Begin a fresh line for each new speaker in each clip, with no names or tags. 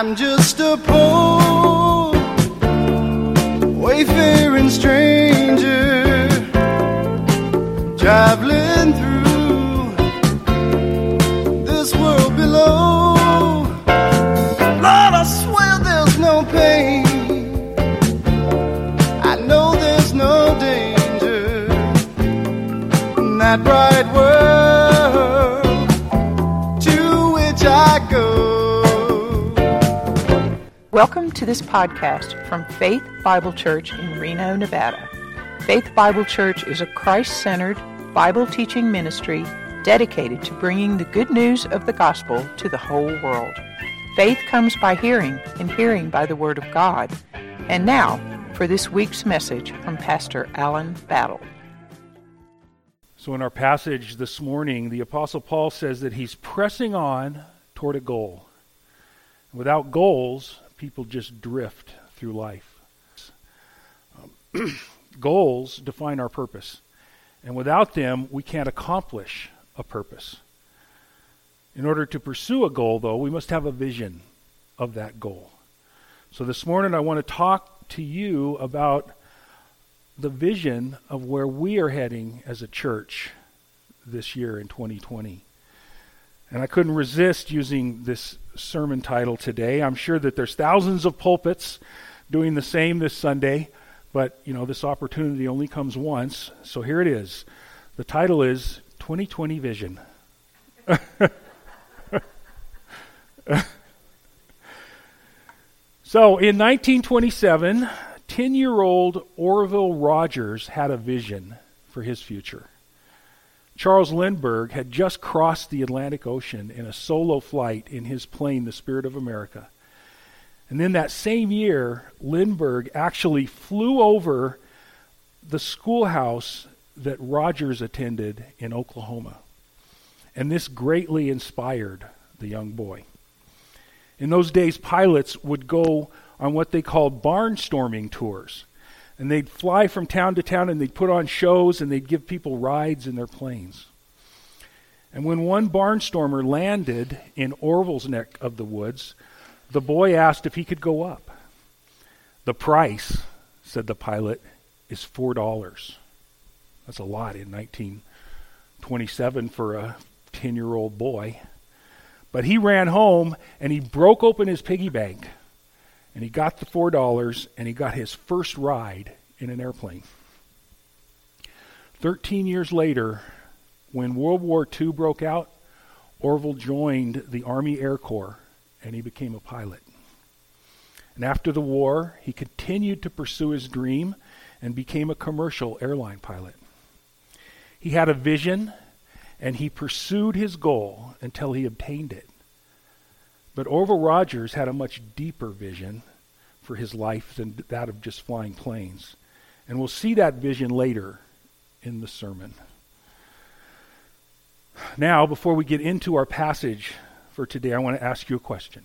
I'm just a poor, wayfaring stranger, traveling through this world below. Lord, I swear there's no pain. I know there's no danger in that
to this podcast from Faith Bible Church in Reno, Nevada. Faith Bible Church is a Christ centered Bible teaching ministry dedicated to bringing the good news of the gospel to the whole world. Faith comes by hearing, and hearing by the Word of God. And now, for this week's message from Pastor Alan Battle.
So, in our passage this morning, the Apostle Paul says that he's pressing on toward a goal. Without goals, people just drift through life. Um, goals define our purpose, and without them, we can't accomplish a purpose. In order to pursue a goal, though, we must have a vision of that goal. So, this morning, I want to talk to you about the vision of where we are heading as a church this year in 2020. And I couldn't resist using this sermon title today. I'm sure that there's thousands of pulpits doing the same this Sunday, but you know, this opportunity only comes once. So here it is. The title is 2020 Vision. so in 1927, 10 year old Orville Rogers had a vision for his future. Charles Lindbergh had just crossed the Atlantic Ocean in a solo flight in his plane, the Spirit of America. And then that same year, Lindbergh actually flew over the schoolhouse that Rogers attended in Oklahoma. And this greatly inspired the young boy. In those days, pilots would go on what they called barnstorming tours. And they'd fly from town to town and they'd put on shows and they'd give people rides in their planes. And when one barnstormer landed in Orville's neck of the woods, the boy asked if he could go up. The price, said the pilot, is four dollars. That's a lot in 1927 for a 10 year old boy. But he ran home and he broke open his piggy bank and he got the four dollars and he got his first ride in an airplane. Thirteen years later, when World War II broke out, Orville joined the Army Air Corps and he became a pilot. And after the war, he continued to pursue his dream and became a commercial airline pilot. He had a vision and he pursued his goal until he obtained it. But Orville Rogers had a much deeper vision for his life than that of just flying planes. And we'll see that vision later in the sermon. Now, before we get into our passage for today, I want to ask you a question.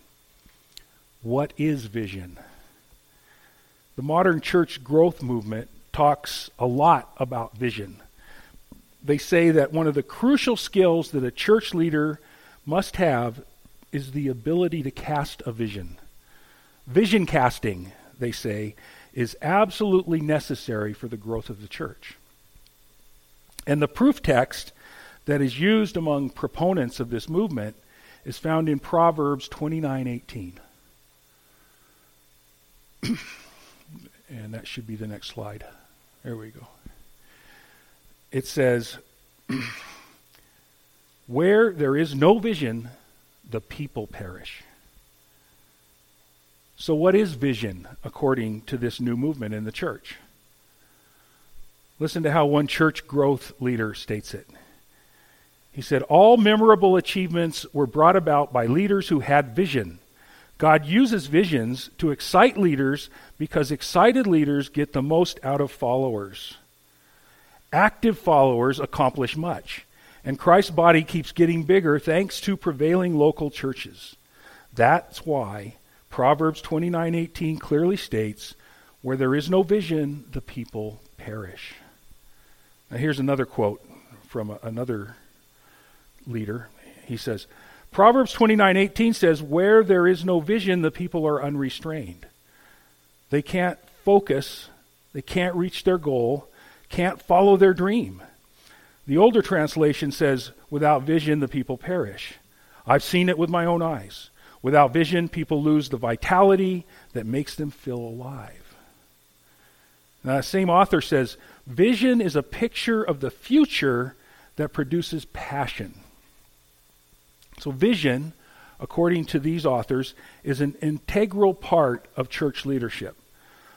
What is vision? The modern church growth movement talks a lot about vision. They say that one of the crucial skills that a church leader must have is the ability to cast a vision. Vision casting, they say, is absolutely necessary for the growth of the church. And the proof text that is used among proponents of this movement is found in Proverbs 29:18. and that should be the next slide. There we go. It says, Where there is no vision, the people perish. So, what is vision according to this new movement in the church? Listen to how one church growth leader states it. He said, All memorable achievements were brought about by leaders who had vision. God uses visions to excite leaders because excited leaders get the most out of followers. Active followers accomplish much, and Christ's body keeps getting bigger thanks to prevailing local churches. That's why Proverbs 29:18 clearly states, "Where there is no vision, the people perish." Now here's another quote from a, another leader. He says, Proverbs 29:18 says, "Where there is no vision, the people are unrestrained." They can't focus, they can't reach their goal, can't follow their dream. The older translation says, "Without vision, the people perish." I've seen it with my own eyes. Without vision, people lose the vitality that makes them feel alive. Now, the same author says, "Vision is a picture of the future that produces passion." So, vision, according to these authors, is an integral part of church leadership.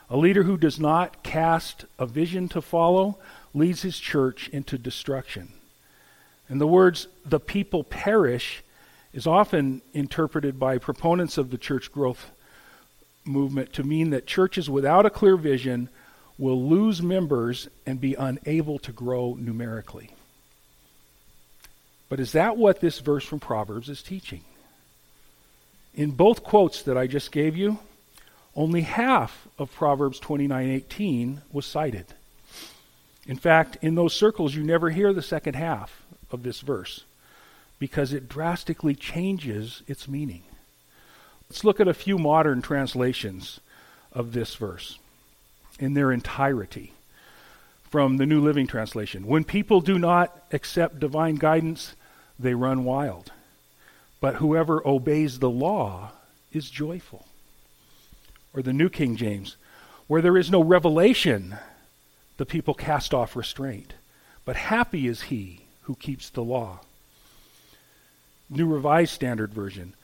A leader who does not cast a vision to follow leads his church into destruction. And the words, the people perish, is often interpreted by proponents of the church growth movement to mean that churches without a clear vision will lose members and be unable to grow numerically. But is that what this verse from Proverbs is teaching? In both quotes that I just gave you, only half of Proverbs 29:18 was cited. In fact, in those circles you never hear the second half of this verse because it drastically changes its meaning. Let's look at a few modern translations of this verse in their entirety from the New Living Translation. When people do not accept divine guidance, they run wild. But whoever obeys the law is joyful. Or the New King James, where there is no revelation, the people cast off restraint. But happy is he who keeps the law. New Revised Standard Version,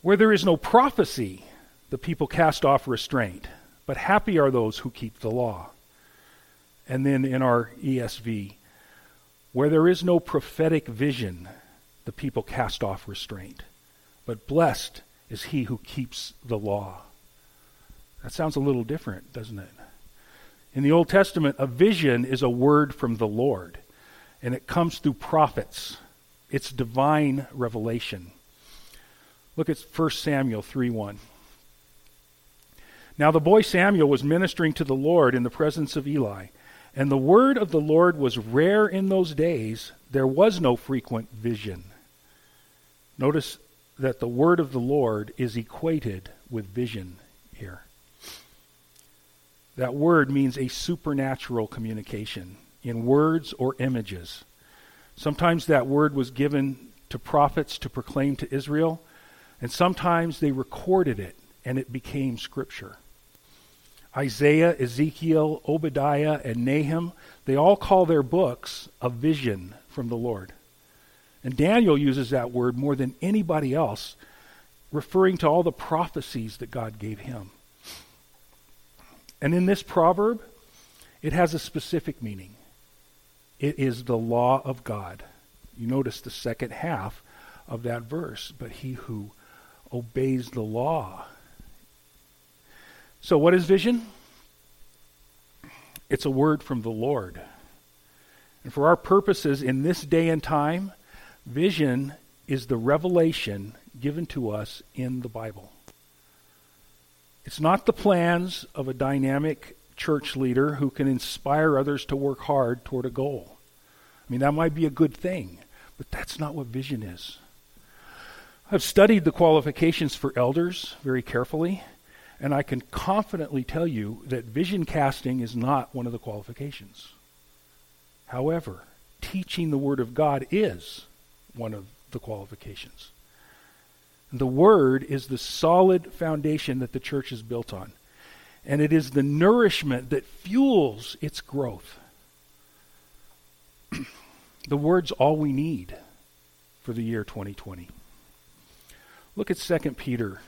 where there is no prophecy, the people cast off restraint. But happy are those who keep the law. And then in our ESV, where there is no prophetic vision, the people cast off restraint. But blessed is he who keeps the law. That sounds a little different, doesn't it? In the Old Testament, a vision is a word from the Lord, and it comes through prophets. It's divine revelation. Look at 1 Samuel 3 1. Now the boy Samuel was ministering to the Lord in the presence of Eli. And the word of the Lord was rare in those days. There was no frequent vision. Notice that the word of the Lord is equated with vision here. That word means a supernatural communication in words or images. Sometimes that word was given to prophets to proclaim to Israel, and sometimes they recorded it and it became scripture. Isaiah, Ezekiel, Obadiah, and Nahum, they all call their books a vision from the Lord. And Daniel uses that word more than anybody else, referring to all the prophecies that God gave him. And in this proverb, it has a specific meaning. It is the law of God. You notice the second half of that verse, but he who obeys the law so, what is vision? It's a word from the Lord. And for our purposes in this day and time, vision is the revelation given to us in the Bible. It's not the plans of a dynamic church leader who can inspire others to work hard toward a goal. I mean, that might be a good thing, but that's not what vision is. I've studied the qualifications for elders very carefully. And I can confidently tell you that vision casting is not one of the qualifications. However, teaching the Word of God is one of the qualifications. The Word is the solid foundation that the church is built on. And it is the nourishment that fuels its growth. the Word's all we need for the year 2020. Look at 2 Peter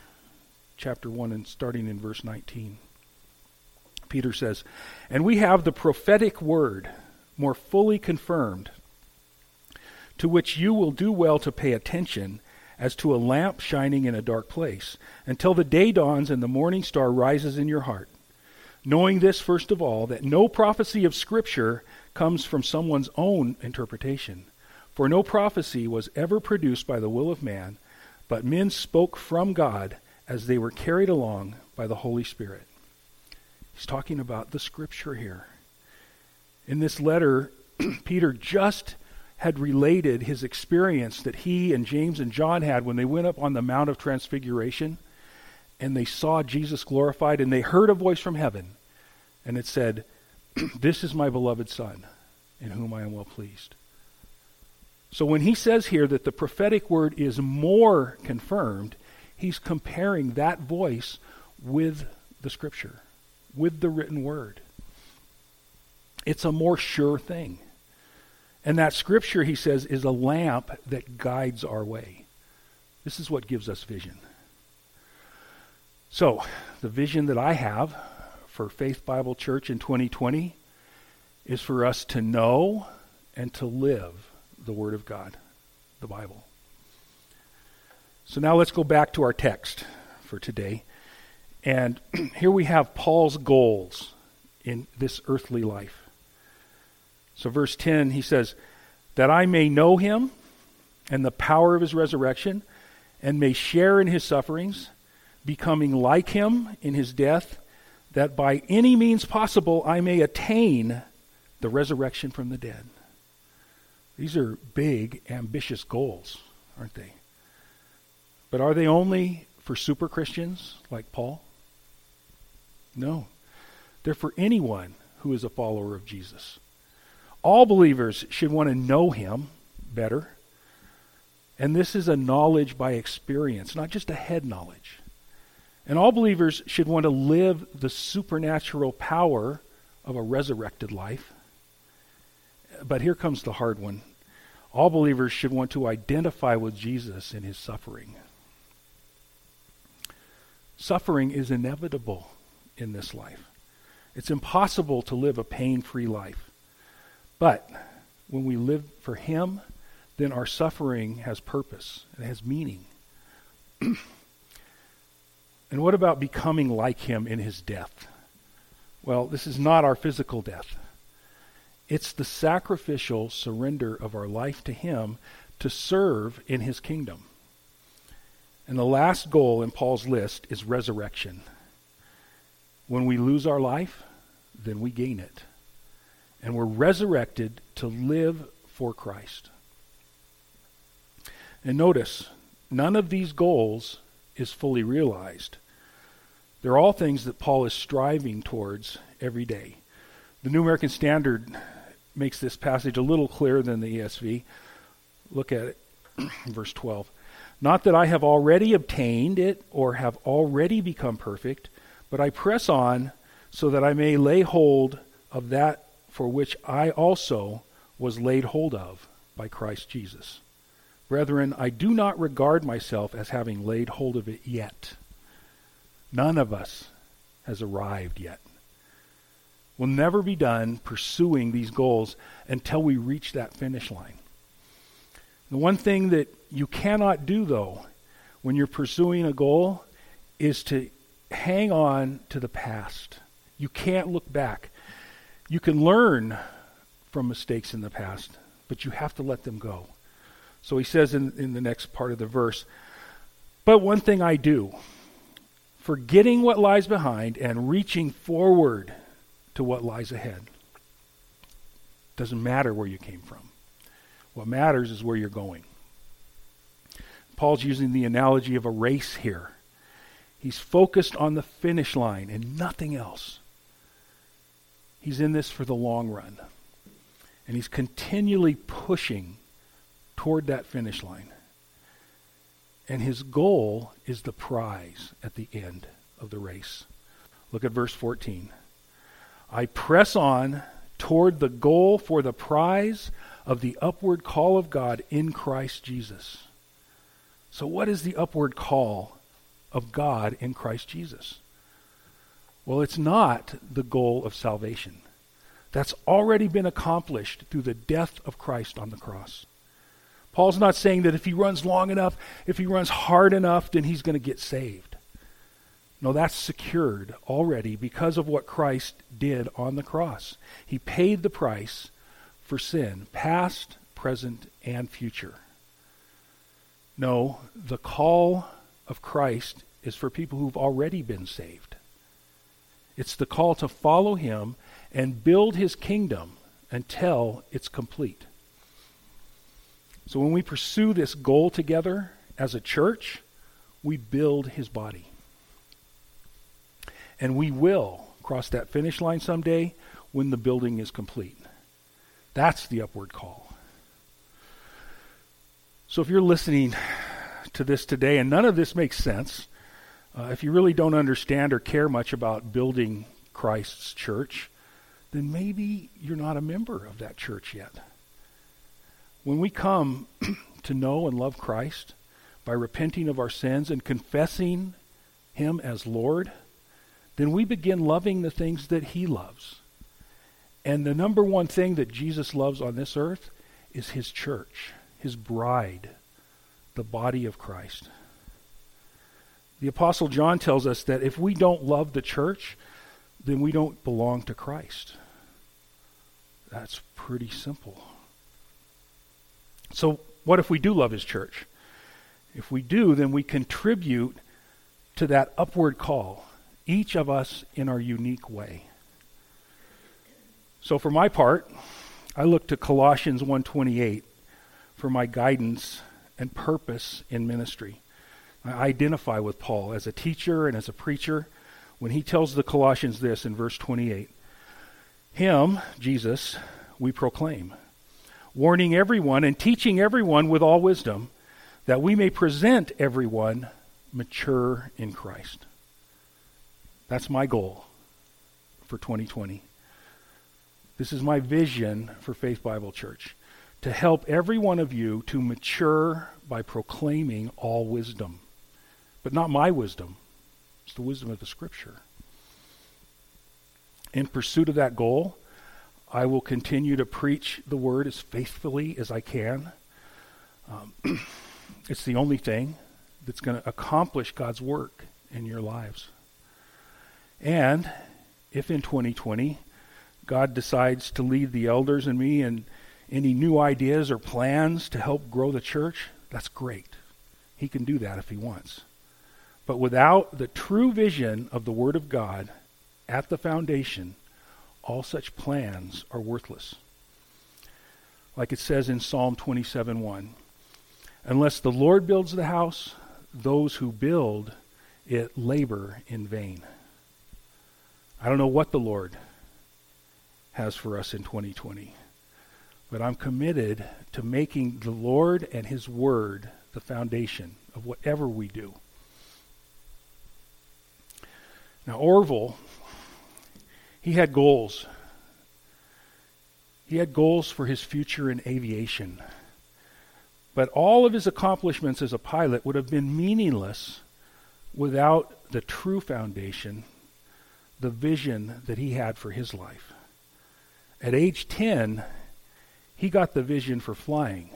chapter 1 and starting in verse 19. Peter says, And we have the prophetic word more fully confirmed, to which you will do well to pay attention as to a lamp shining in a dark place, until the day dawns and the morning star rises in your heart. Knowing this, first of all, that no prophecy of Scripture comes from someone's own interpretation. For no prophecy was ever produced by the will of man, but men spoke from God as they were carried along by the Holy Spirit. He's talking about the scripture here. In this letter, Peter just had related his experience that he and James and John had when they went up on the Mount of Transfiguration and they saw Jesus glorified and they heard a voice from heaven and it said, This is my beloved Son, in whom I am well pleased. So when he says here that the prophetic word is more confirmed, he's comparing that voice with the scripture, with the written word. It's a more sure thing. And that scripture, he says, is a lamp that guides our way. This is what gives us vision. So, the vision that I have for Faith Bible Church in 2020 is for us to know and to live the Word of God, the Bible. So now let's go back to our text for today. And here we have Paul's goals in this earthly life. So, verse 10, he says, That I may know him and the power of his resurrection, and may share in his sufferings, becoming like him in his death that by any means possible I may attain the resurrection from the dead. These are big, ambitious goals, aren't they? But are they only for super Christians like Paul? No. They're for anyone who is a follower of Jesus. All believers should want to know him better. And this is a knowledge by experience, not just a head knowledge. And all believers should want to live the supernatural power of a resurrected life. But here comes the hard one. All believers should want to identify with Jesus in his suffering. Suffering is inevitable in this life. It's impossible to live a pain free life. But when we live for him, then our suffering has purpose, it has meaning. And what about becoming like him in his death? Well, this is not our physical death. It's the sacrificial surrender of our life to him to serve in his kingdom. And the last goal in Paul's list is resurrection. When we lose our life, then we gain it. And we're resurrected to live for Christ. And notice, none of these goals is fully realized. They're all things that Paul is striving towards every day. The New American Standard makes this passage a little clearer than the ESV. Look at it, verse 12. Not that I have already obtained it or have already become perfect, but I press on so that I may lay hold of that for which I also was laid hold of by Christ Jesus. Brethren, I do not regard myself as having laid hold of it yet. None of us has arrived yet. We'll never be done pursuing these goals until we reach that finish line. The one thing that you cannot do, though, when you're pursuing a goal is to hang on to the past. You can't look back. You can learn from mistakes in the past, but you have to let them go. So he says in, in the next part of the verse, But one thing I do, forgetting what lies behind and reaching forward to what lies ahead. Doesn't matter where you came from. What matters is where you're going. Paul's using the analogy of a race here. He's focused on the finish line and nothing else. He's in this for the long run. And he's continually pushing toward that finish line. And his goal is the prize at the end of the race. Look at verse 14. I press on toward the goal for the prize of the upward call of God in Christ Jesus. So, what is the upward call of God in Christ Jesus? Well, it's not the goal of salvation. That's already been accomplished through the death of Christ on the cross. Paul's not saying that if he runs long enough, if he runs hard enough, then he's going to get saved. No, that's secured already because of what Christ did on the cross. He paid the price for sin, past, present, and future. No, the call of Christ is for people who've already been saved. It's the call to follow him and build his kingdom until it's complete. So when we pursue this goal together as a church, we build his body. And we will cross that finish line someday when the building is complete. That's the upward call. So if you're listening to this today and none of this makes sense, uh, if you really don't understand or care much about building Christ's church, then maybe you're not a member of that church yet. When we come to know and love Christ by repenting of our sins and confessing Him as Lord, then we begin loving the things that He loves. And the number one thing that Jesus loves on this earth is His church, His bride, the body of Christ. The Apostle John tells us that if we don't love the church, then we don't belong to Christ. That's pretty simple. So, what if we do love His church? If we do, then we contribute to that upward call, each of us in our unique way. So, for my part, I look to Colossians 1:28 for my guidance and purpose in ministry. I identify with Paul as a teacher and as a preacher when he tells the Colossians this in verse 28 Him, Jesus, we proclaim, warning everyone and teaching everyone with all wisdom, that we may present everyone mature in Christ. That's my goal for 2020. This is my vision for Faith Bible Church to help every one of you to mature by proclaiming all wisdom. But not my wisdom, it's the wisdom of the Scripture. In pursuit of that goal, I will continue to preach the Word as faithfully as I can. Um, it's the only thing that's going to accomplish God's work in your lives. And if in 2020 God decides to lead the elders and me in any new ideas or plans to help grow the church, that's great. He can do that if he wants. But without the true vision of the Word of God at the foundation, all such plans are worthless. Like it says in Psalm 27:1, unless the Lord builds the house, those who build it labor in vain. I don't know what the Lord has for us in 2020, but I'm committed to making the Lord and His Word the foundation of whatever we do. Now, Orville, he had goals. He had goals for his future in aviation. But all of his accomplishments as a pilot would have been meaningless without the true foundation, the vision that he had for his life. At age 10, he got the vision for flying,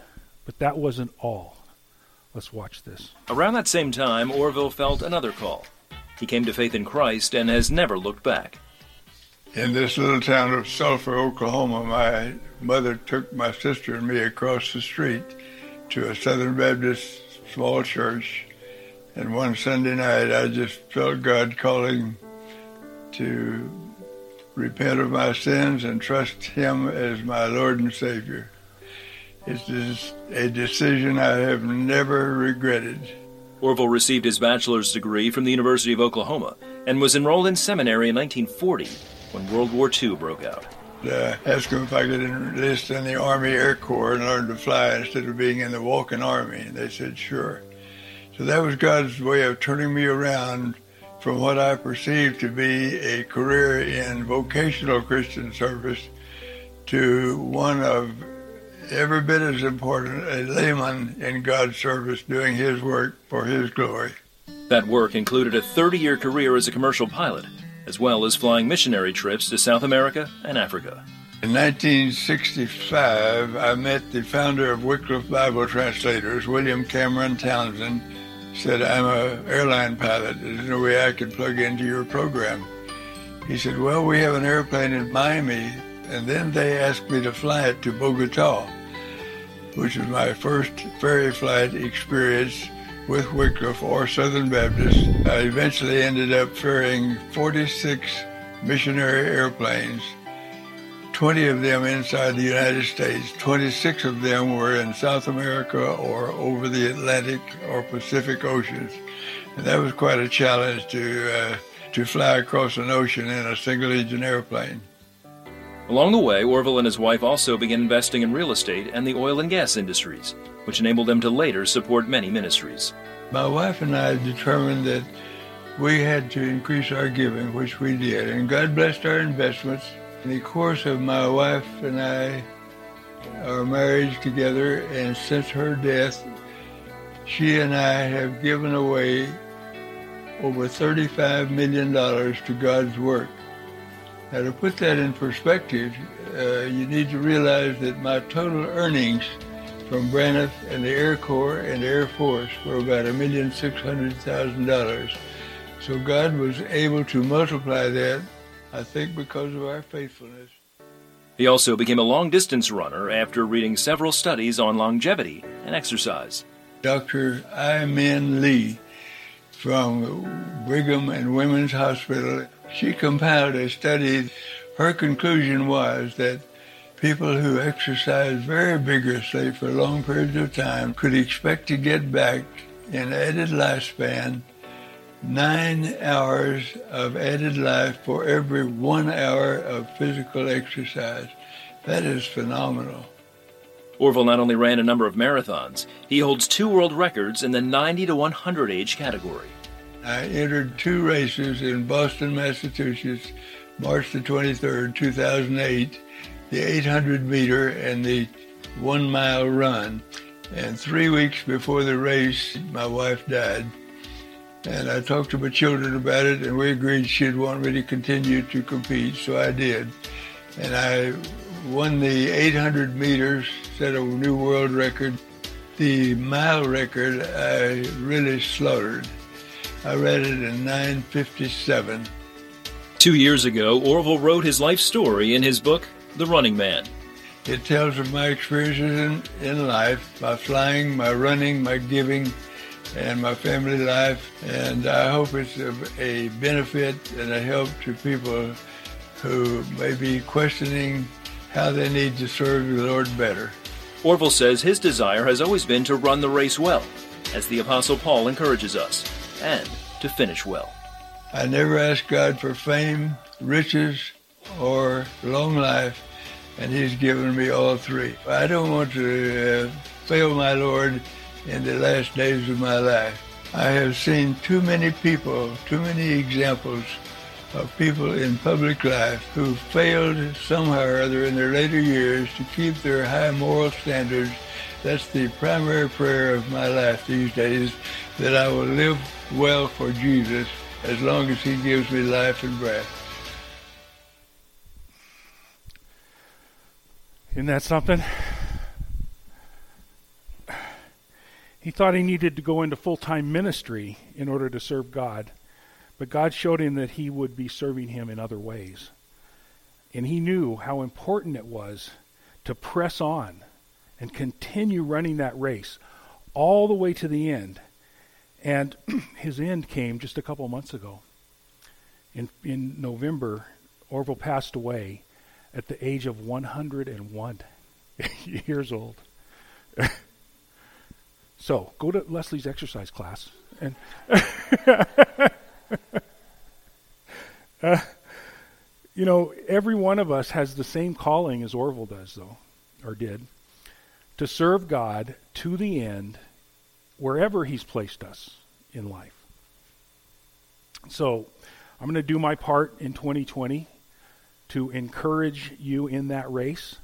but that wasn't all. Let's watch this.
Around that same time, Orville felt another call. He came to faith in Christ and has never looked back.
In this little town of Sulphur, Oklahoma, my mother took my sister and me across the street to a Southern Baptist small church. And one Sunday night, I just felt God calling to repent of my sins and trust Him as my Lord and Savior. It's a decision I have never regretted.
Orville received his bachelor's degree from the University of Oklahoma and was enrolled in seminary in 1940 when World War II broke out.
Uh, asked him if I could enlist in the Army Air Corps and learn to fly instead of being in the walking army. And they said, sure. So that was God's way of turning me around from what I perceived to be a career in vocational Christian service to one of every bit as important a layman in God's service doing his work for his glory.
That work included a 30 year career as a commercial pilot, as well as flying missionary trips to South America and Africa.
In 1965, I met the founder of Wycliffe Bible Translators, William Cameron Townsend. Said, I'm an airline pilot. There's no way I could plug into your program. He said, Well, we have an airplane in Miami, and then they asked me to fly it to Bogota which was my first ferry flight experience with Wycliffe or Southern Baptist. I eventually ended up ferrying 46 missionary airplanes, 20 of them inside the United States. 26 of them were in South America or over the Atlantic or Pacific Oceans. And that was quite a challenge to, uh, to fly across an ocean in a single engine airplane.
Along the way, Orville and his wife also began investing in real estate and the oil and gas industries, which enabled them to later support many ministries.
My wife and I determined that we had to increase our giving, which we did, and God blessed our investments. In the course of my wife and I, our marriage together, and since her death, she and I have given away over $35 million to God's work. Now, to put that in perspective, uh, you need to realize that my total earnings from Braniff and the Air Corps and Air Force were about a million six hundred thousand dollars. So God was able to multiply that, I think, because of our faithfulness.
He also became a long distance runner after reading several studies on longevity and exercise.
Dr. I. Min Lee from Brigham and Women's Hospital she compiled a study. Her conclusion was that people who exercise very vigorously for long periods of time could expect to get back in added lifespan nine hours of added life for every one hour of physical exercise. That is phenomenal.
Orville not only ran a number of marathons, he holds two world records in the 90 to 100 age category.
I entered two races in Boston, Massachusetts, March the 23rd, 2008, the 800 meter and the one mile run. And three weeks before the race, my wife died. And I talked to my children about it, and we agreed she'd want me to continue to compete, so I did. And I won the 800 meters, set a new world record. The mile record I really slaughtered. I read it in 957.
Two years ago, Orville wrote his life story in his book, The Running Man.
It tells of my experiences in, in life, my flying, my running, my giving, and my family life. And I hope it's a, a benefit and a help to people who may be questioning how they need to serve the Lord better.
Orville says his desire has always been to run the race well, as the Apostle Paul encourages us and to finish well.
I never asked God for fame, riches, or long life, and He's given me all three. I don't want to uh, fail my Lord in the last days of my life. I have seen too many people, too many examples of people in public life who failed somehow or other in their later years to keep their high moral standards. That's the primary prayer of my life these days, that I will live well for Jesus as long as he gives me life and breath.
Isn't that something? He thought he needed to go into full time ministry in order to serve God, but God showed him that he would be serving him in other ways. And he knew how important it was to press on and continue running that race all the way to the end and his end came just a couple months ago. In, in November, Orville passed away at the age of 101 years old. so go to Leslie's exercise class and. uh, you know, every one of us has the same calling as Orville does, though, or did, to serve God to the end wherever He's placed us in life. So, I'm going to do my part in 2020 to encourage you in that race,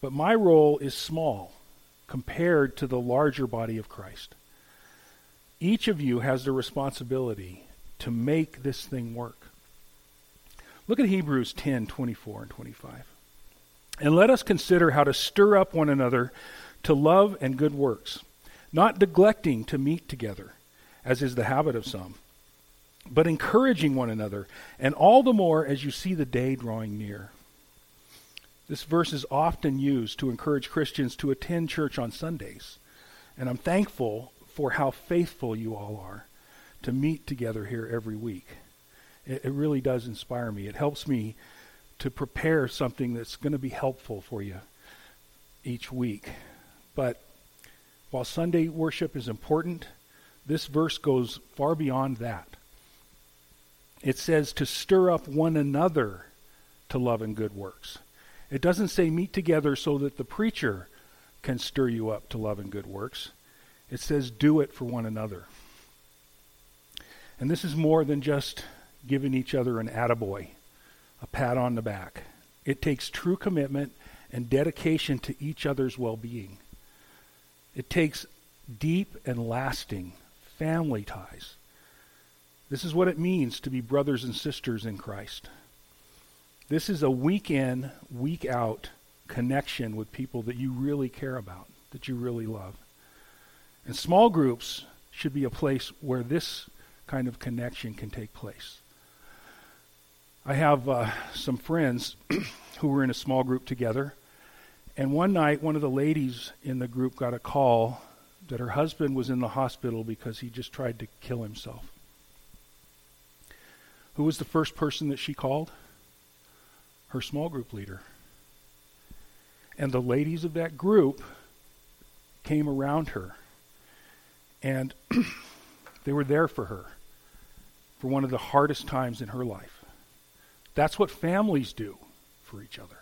but my role is small compared to the larger body of Christ. Each of you has the responsibility to make this thing work. Look at Hebrews 10 24 and 25. And let us consider how to stir up one another to love and good works not neglecting to meet together, as is the habit of some, but encouraging one another, and all the more as you see the day drawing near. This verse is often used to encourage Christians to attend church on Sundays, and I'm thankful for how faithful you all are to meet together here every week. It, it really does inspire me. It helps me to prepare something that's going to be helpful for you each week. But while Sunday worship is important, this verse goes far beyond that. It says to stir up one another to love and good works. It doesn't say meet together so that the preacher can stir you up to love and good works. It says do it for one another. And this is more than just giving each other an attaboy, a pat on the back. It takes true commitment and dedication to each other's well being. It takes deep and lasting family ties. This is what it means to be brothers and sisters in Christ. This is a week in, week out connection with people that you really care about, that you really love. And small groups should be a place where this kind of connection can take place. I have uh, some friends who were in a small group together, and one night one of the ladies in the group got a call that her husband was in the hospital because he just tried to kill himself. Who was the first person that she called? Her small group leader. And the ladies of that group came around her and they were there for her for one of the hardest times in her life. That's what families do for each other.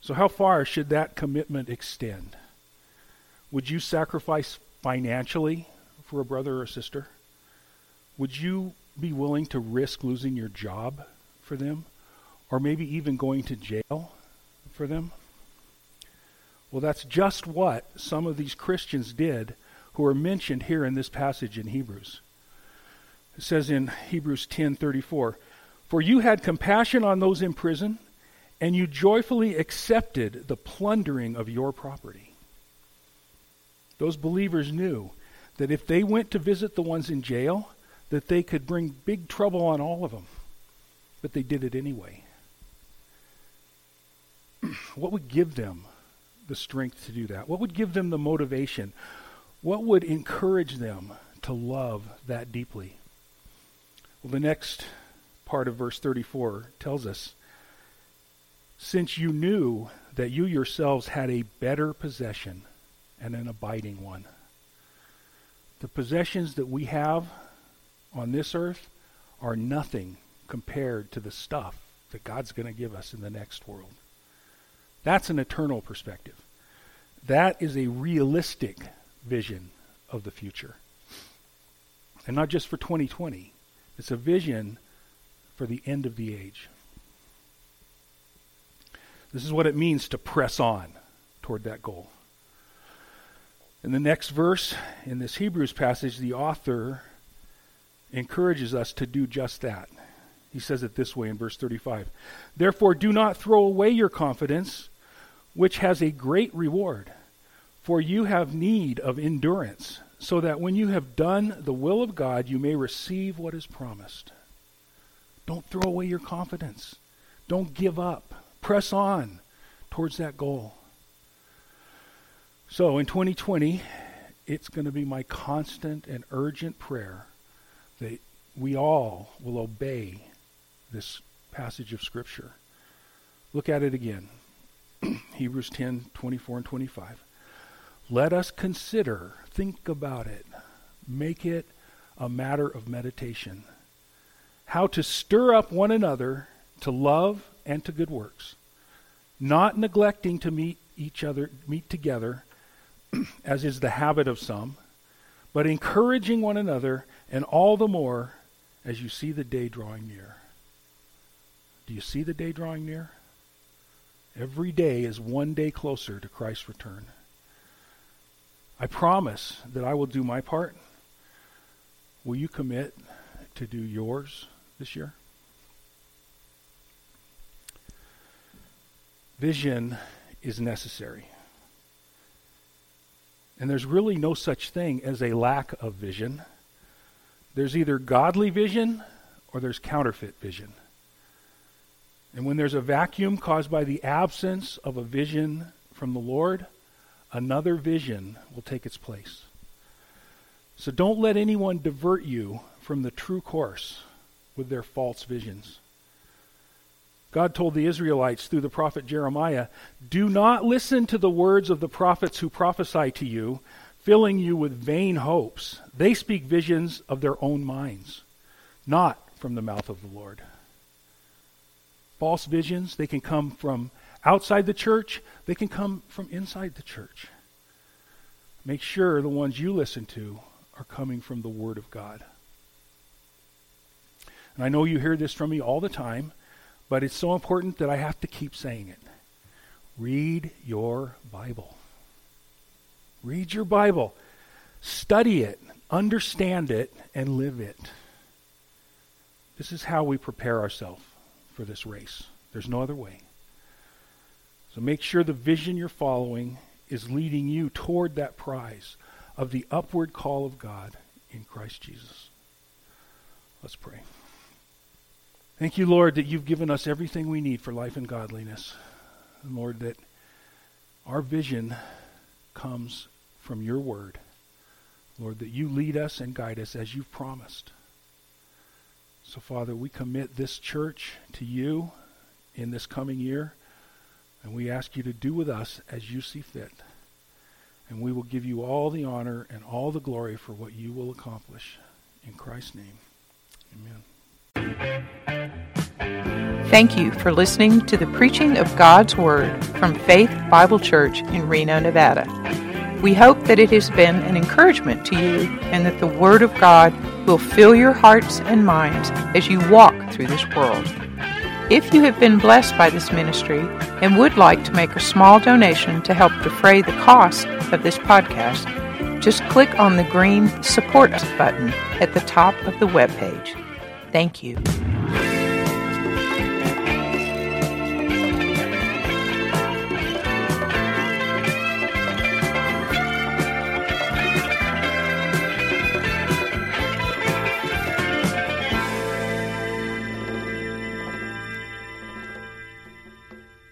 So, how far should that commitment extend? Would you sacrifice financially for a brother or sister? Would you be willing to risk losing your job for them? Or maybe even going to jail for them? Well, that's just what some of these Christians did who are mentioned here in this passage in Hebrews. It says in Hebrews 10:34, "For you had compassion on those in prison, and you joyfully accepted the plundering of your property." Those believers knew that if they went to visit the ones in jail, that they could bring big trouble on all of them. But they did it anyway. what would give them the strength to do that? What would give them the motivation? What would encourage them to love that deeply? Well, the next part of verse 34 tells us since you knew that you yourselves had a better possession and an abiding one. The possessions that we have on this earth are nothing compared to the stuff that God's going to give us in the next world. That's an eternal perspective. That is a realistic vision of the future. And not just for 2020, it's a vision for the end of the age. This is what it means to press on toward that goal. In the next verse, in this Hebrews passage, the author encourages us to do just that. He says it this way in verse 35 Therefore, do not throw away your confidence, which has a great reward. For you have need of endurance, so that when you have done the will of God, you may receive what is promised. Don't throw away your confidence. Don't give up. Press on towards that goal. So in 2020, it's going to be my constant and urgent prayer that we all will obey this passage of Scripture. Look at it again. Hebrews 10 24 and 25. Let us consider, think about it, make it a matter of meditation. How to stir up one another to love and to good works, not neglecting to meet each other, meet together, as is the habit of some, but encouraging one another, and all the more as you see the day drawing near. Do you see the day drawing near? Every day is one day closer to Christ's return. I promise that I will do my part. Will you commit to do yours this year? Vision is necessary. And there's really no such thing as a lack of vision. There's either godly vision or there's counterfeit vision. And when there's a vacuum caused by the absence of a vision from the Lord, another vision will take its place. So don't let anyone divert you from the true course with their false visions. God told the Israelites through the prophet Jeremiah, Do not listen to the words of the prophets who prophesy to you, filling you with vain hopes. They speak visions of their own minds, not from the mouth of the Lord. False visions, they can come from outside the church, they can come from inside the church. Make sure the ones you listen to are coming from the Word of God. And I know you hear this from me all the time, but it's so important that I have to keep saying it. Read your Bible. Read your Bible. Study it, understand it, and live it. This is how we prepare ourselves for this race. There's no other way. So make sure the vision you're following is leading you toward that prize of the upward call of God in Christ Jesus. Let's pray. Thank you, Lord, that you've given us everything we need for life and godliness. And Lord, that our vision comes from your word. Lord, that you lead us and guide us as you've promised. So, Father, we commit this church to you in this coming year, and we ask you to do with us as you see fit. And we will give you all the honor and all the glory for what you will accomplish. In Christ's name, amen.
Thank you for listening to the preaching of God's Word from Faith Bible Church in Reno, Nevada. We hope that it has been an encouragement to you and that the Word of God will fill your hearts and minds as you walk through this world. If you have been blessed by this ministry and would like to make a small donation to help defray the cost of this podcast, just click on the green Support Us button at the top of the web page. Thank you.